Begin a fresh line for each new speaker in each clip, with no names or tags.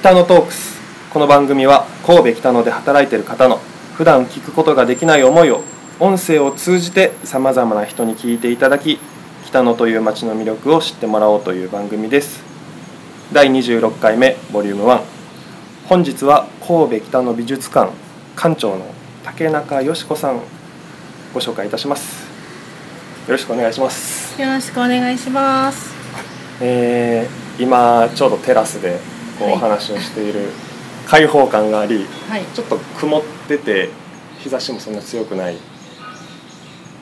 北野トークス。この番組は神戸北野で働いている方の普段聞くことができない思いを音声を通じてさまざまな人に聞いていただき北野という街の魅力を知ってもらおうという番組です。第26回目ボリューム1本日は神戸北野美術館館長の竹中よし子さんご紹介いたします。よろしくお願いします。
よろしくお願いします。
えー今ちょうどテラスでこう
はい
お話をしている開放感があり、
はい。
ちょっと曇ってて日差しもそんな強くない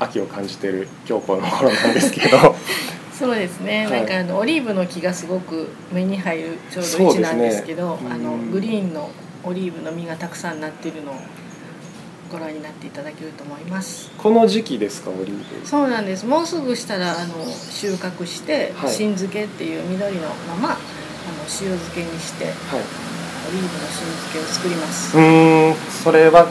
秋を感じている今日この頃なんですけど
そうですね。
はい
なんかあのオリーブの木がすごく目に入るちょうど位置なんですけど、あの
うん
グリーンのオリーブの実がたくさんなっているのをご覧になっていただけると思います。
この時期ですかオリーブ
そうなんです。もうすぐしたらあの収穫して、
はい
新漬けっていう緑のままあの塩漬けにして
はい。
オリーブの新漬けを作ります。
うーんそれは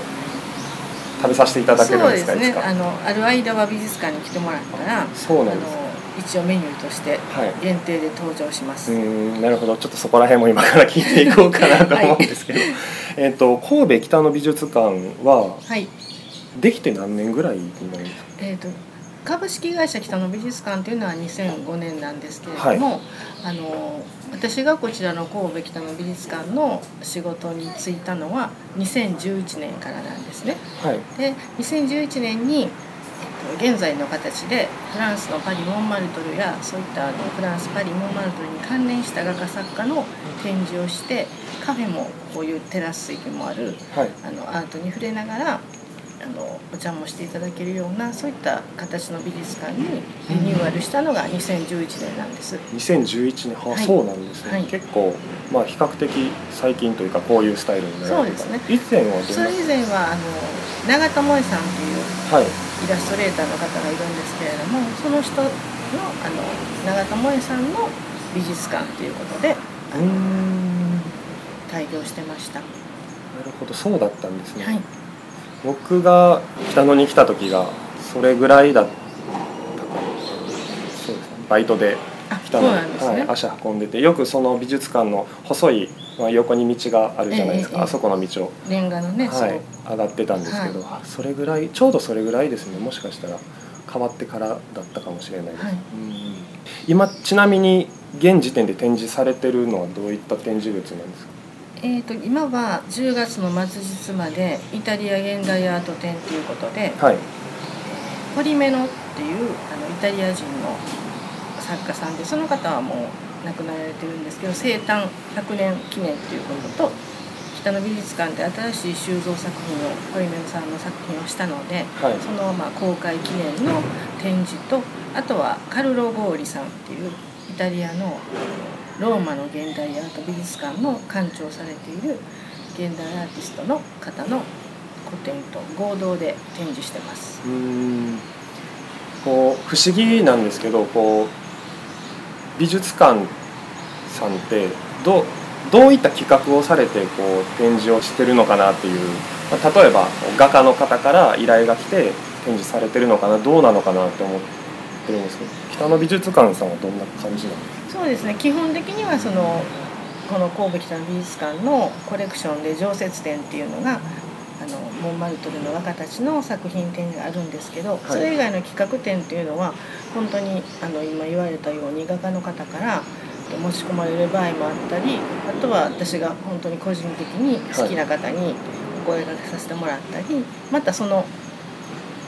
食べさせていただけるん
そう
でかいつ
ですすね。あ
か
のある間は美術館に来てもらったら、
そうなんです。
あの一応メニューとして
はい。
限定で登場します。
うーんなるほど。ちょっとそこら辺も今から聞いていこうかなと思うんですけど、えっと神戸北野美術館は
はい。
できて何年ぐらいになるんですか？
えっ、と株式会社北野美術館というのは2005年なんですけれども、あの私がこちらの神戸北野美術館の仕事に就いたのは2011年からなんですね。
はい。
で2011年に、えっと、現在の形でフランスのパリ・モンマルトルやそういったあのフランス・パリ・モンマルトルに関連した画家作家の展示をしてカフェもこういうテラス席もある
はい。
あのアートに触れながらあのお茶もしていただけるようなそういった形の美術館にリニューアルしたのが2011年なんです。
2011年。は、
はい。
そうなんですね、
はい。
結構まあ比較的最近というかこういうスタイルにな
そうですね。
以前は
それ以前はあの永田萌さんという
はい。
イラストレーターの方がいるんですけれどもその人のあの永田萌さんの美術館ということで
うーん。な
開業してました。
るほど。そうだったんですね、
はい、
僕が北野に来た時がそれぐらいだったかな。そうですね。バイトで北野に、
ね。
はい、足運んでてよくその美術館の細い、まあ、横に道があるじゃないですか、
ええええ
あそこの道を。
レンガのね、
はい、上がってたんですけど、あそれぐらいちょうどそれぐらいですね。もしかしたら変わってからだったかもしれないです、
はい。
うん。今ちなみに現時点で展示されてるのはどういった展示物なんですか？
えー、と今は10月の末日までイタリア現代アート展ということで、
はい。
ポリメノっていうあのイタリア人の作家さんでその方はもう亡くなられてるんですけど生誕100年記念ということと北の美術館で新しい収蔵作品をポリメノさんの作品をしたので
はい。
そのまあ公開記念の展示とあとはカルロ・ゴーリさんっていうイタリアのローマの現代アート美術館の館長されている現代アーティストの方の個展と合同で展示してます。
うんこう不思議なんですけどこう美術館さんってどうどういった企画をされてこう展示をしてるのかなっていう、まあ例えば画家の方から依頼が来て展示されてるのかなどうなのかなって思ってるんですけど北の美術館さんはどんな感じなんですか？
そうですね。基本的にはそのこの神戸北の美術館のコレクションで常設展っていうのがあのモンマルトルの画家たちの作品展があるんですけど、
い。
それ以外の企画展っていうのは本当にあの今言われたように画家の方から持ち込まれる場合もあったりあとは私が本当に個人的に好きな方にお声掛けさせてもらったり、またその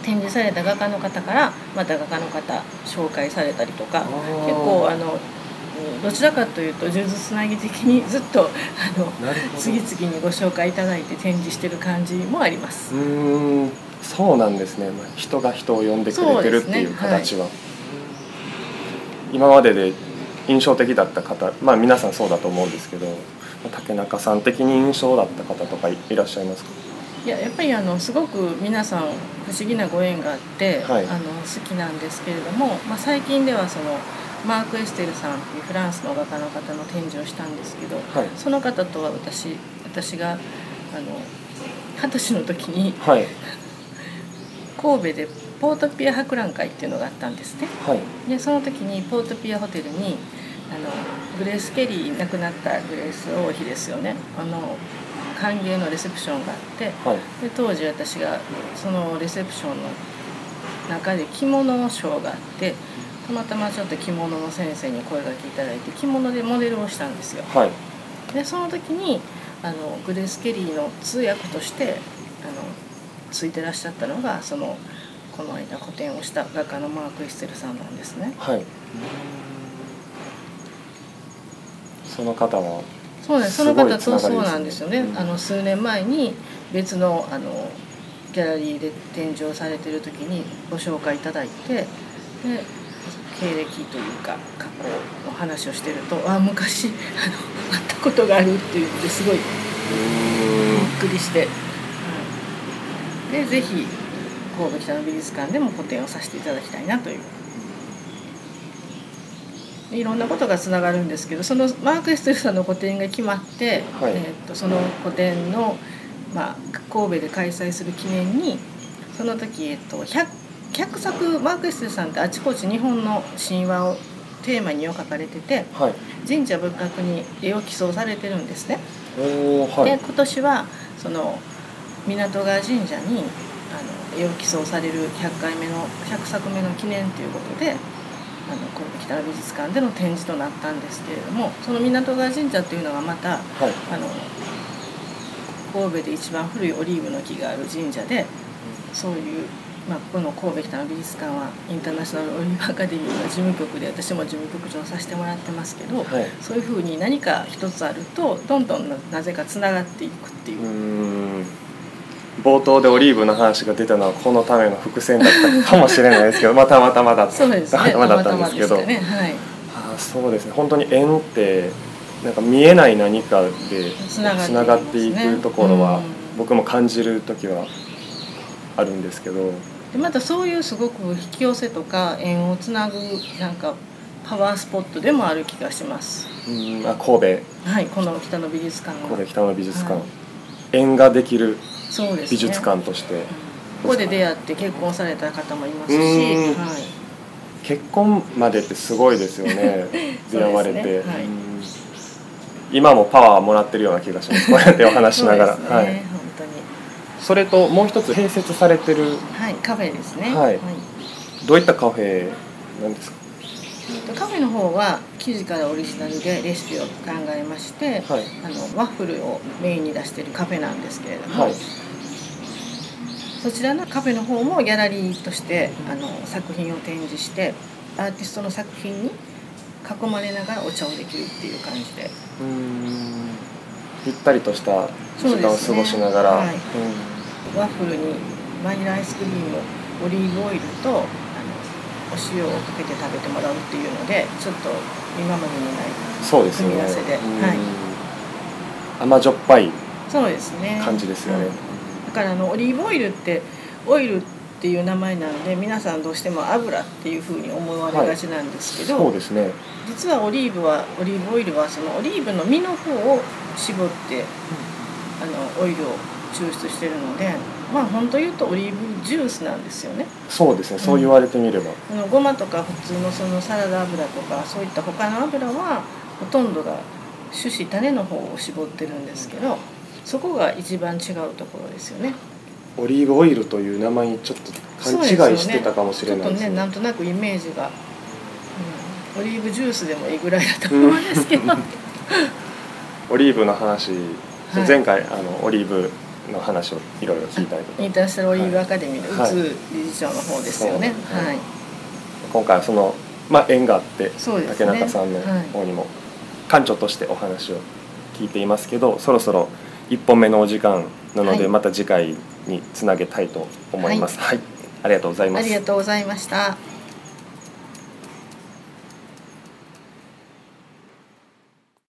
展示された画家の方からまた画家の方紹介されたりとか結構あのうんどちらかというと呪術つなぎ的にずっとあの次々にご紹介いただいて展示してる感じもあります。
うーんそうなんですね、まあ、人が人を呼んでくれてるっていう形は、今までで印象的だった方まあ皆さんそうだと思うんですけどまあ竹中さん的に印象だった方とかいいらっしゃいますか？
いややっぱりあのすごく皆さん不思議なご縁があって、
はい。
あの好きなんですけれども、まあ、最近ではそのマーク・エステルさんっていうフランスの画家の方の展示をしたんですけど
はい。
その方とは私私があの二十歳の時に
はい。
神戸でポートピア博覧会っていうのがあったんですね。
はい。
でその時にポートピアホテルにのグレース・ケリー亡くなったグレース王妃ですよね。あの歓迎のレセプションがあって
はい。
で当時私がそのレセプションの中で着物のショーがあってたまたまちょっと着物の先生に声がけいただいて着物でモデルをしたんですよ。
はい。
でその時にあのグレース・ケリーの通訳としてあのついてらっしゃったのがそのこの間個展をした画家のマーク・エステルさんなんですね。
はい。その方は
そうです。その方とそう
な
んですよね、
うん。
あの数年前に別のあのギャラリーで展示をされてる時にご紹介いただいてで経歴というか過去の話をしてると「あ昔あの会ったことがある」って言ってすごいびっくりして、はい、でぜひ神戸北の美術館でも個展をさせていただきたいなという。でいろんなことがつながるんですけどそのマーク・エステルさんの個展が決まって、
はい。
えー、とその個展の、まあ、神戸で開催する記念にその時、えー、と 100, 100作マーク・エスさんってあちこち日本の神話をテーマに絵を描かれてて
はい。
神社仏閣に絵を寄贈されてるんですね。
はい。
で今年はその港川神社にあの絵を寄贈される100回目の100作目の記念ということであの神戸北美術館での展示となったんですけれどもその港川神社というのがまた
はい。
あの神戸で一番古いオリーブの木がある神社でそういう、まあ、ここの神戸北の美術館はインターナショナルオリーブアカデミーの事務局で私も事務局長させてもらってますけど、
はい。
そういうふうに何か一つあるとどんどんななぜかつながっていくっていう。う、
冒頭でオリーブの話が出たのはこのための伏線だったかもしれないですけど まあたまたまだった
そうですね。
たまたまだったんですけど
はい。
あーそうですね。本当に縁ってなんか見えない何かで
つながってい
くところは
うん。
僕も感じる時はあるんですけど。
でまたそういうすごく引き寄せとか縁をつなぐなんかパワースポットでもある気がします。
うんあ神戸。
はいこの北の美術館は。
神戸北の美術館、
はい。
縁ができる美術館として、
ここで出会って結婚された方もいますし、
うん。
はい、
結婚までってすごいですよね。出会われて、
はい。
うん。今もパワーもらってるような気がします。こうやってお話しながら、
ね、
はい、
本当に
それともう一つ併設されてる
はいカフェですね。
はい。どういったカフェなんですか？
えっとカフェの方は生地からオリジナルでレシピを考えまして、
はい。
あのワッフルをメインに出しているカフェなんですけれども、
はい。
そちらのカフェの方もギャラリーとしてあの作品を展示してアーティストの作品に囲まれながらお茶をできるっていう感じで。
うーん。ゆったりとした時間を過ごしながら、
そうですねワッフルにバニラアイスクリームオリーブオイルとあのお塩をかけて食べてもらうっていうのでちょっと今までにない組み合わせで。
うん。
はい。
甘じょっぱい感じですよね、
うん。だからあのオリーブオイルってオイルっていう名前なんで皆さんどうしても油っていうふうに思われがちなんですけど、
そうですね。
実はオリーブはオリーブオイルはそのオリーブの実の方を絞ってあのオイルを抽出してるのでまあ本当言うとオリーブジュースなんですよね。
そうですね。そう言われてみれば、
あのごまとか普通のそのサラダ油とかそういった他の油はほとんどが種子種の方を絞ってるんですけどそこが一番違うところですよね。
オリーブオイルという名前にちょっと勘違いしてたかもしれないです
ちょっとねなんとなくイメージが、うん、オリーブジュースでもいいぐらいだと思うんですけど、
オリーブの話、
はい。
前回あのオリーブの話をいろいろ聞いたりとか。
インターナショナルオリーブアカデミーの
はい
宇津理事長の方ですよね。
そう
はい、
今回はその、まあ、縁があって、
ね
竹中さんの方にも館長としてお話を聞いていますけどそろそろ1本目のお時間なので、
はい。
また次回につなげたいと思います。はい、ありがとうございます。
ありがとうございました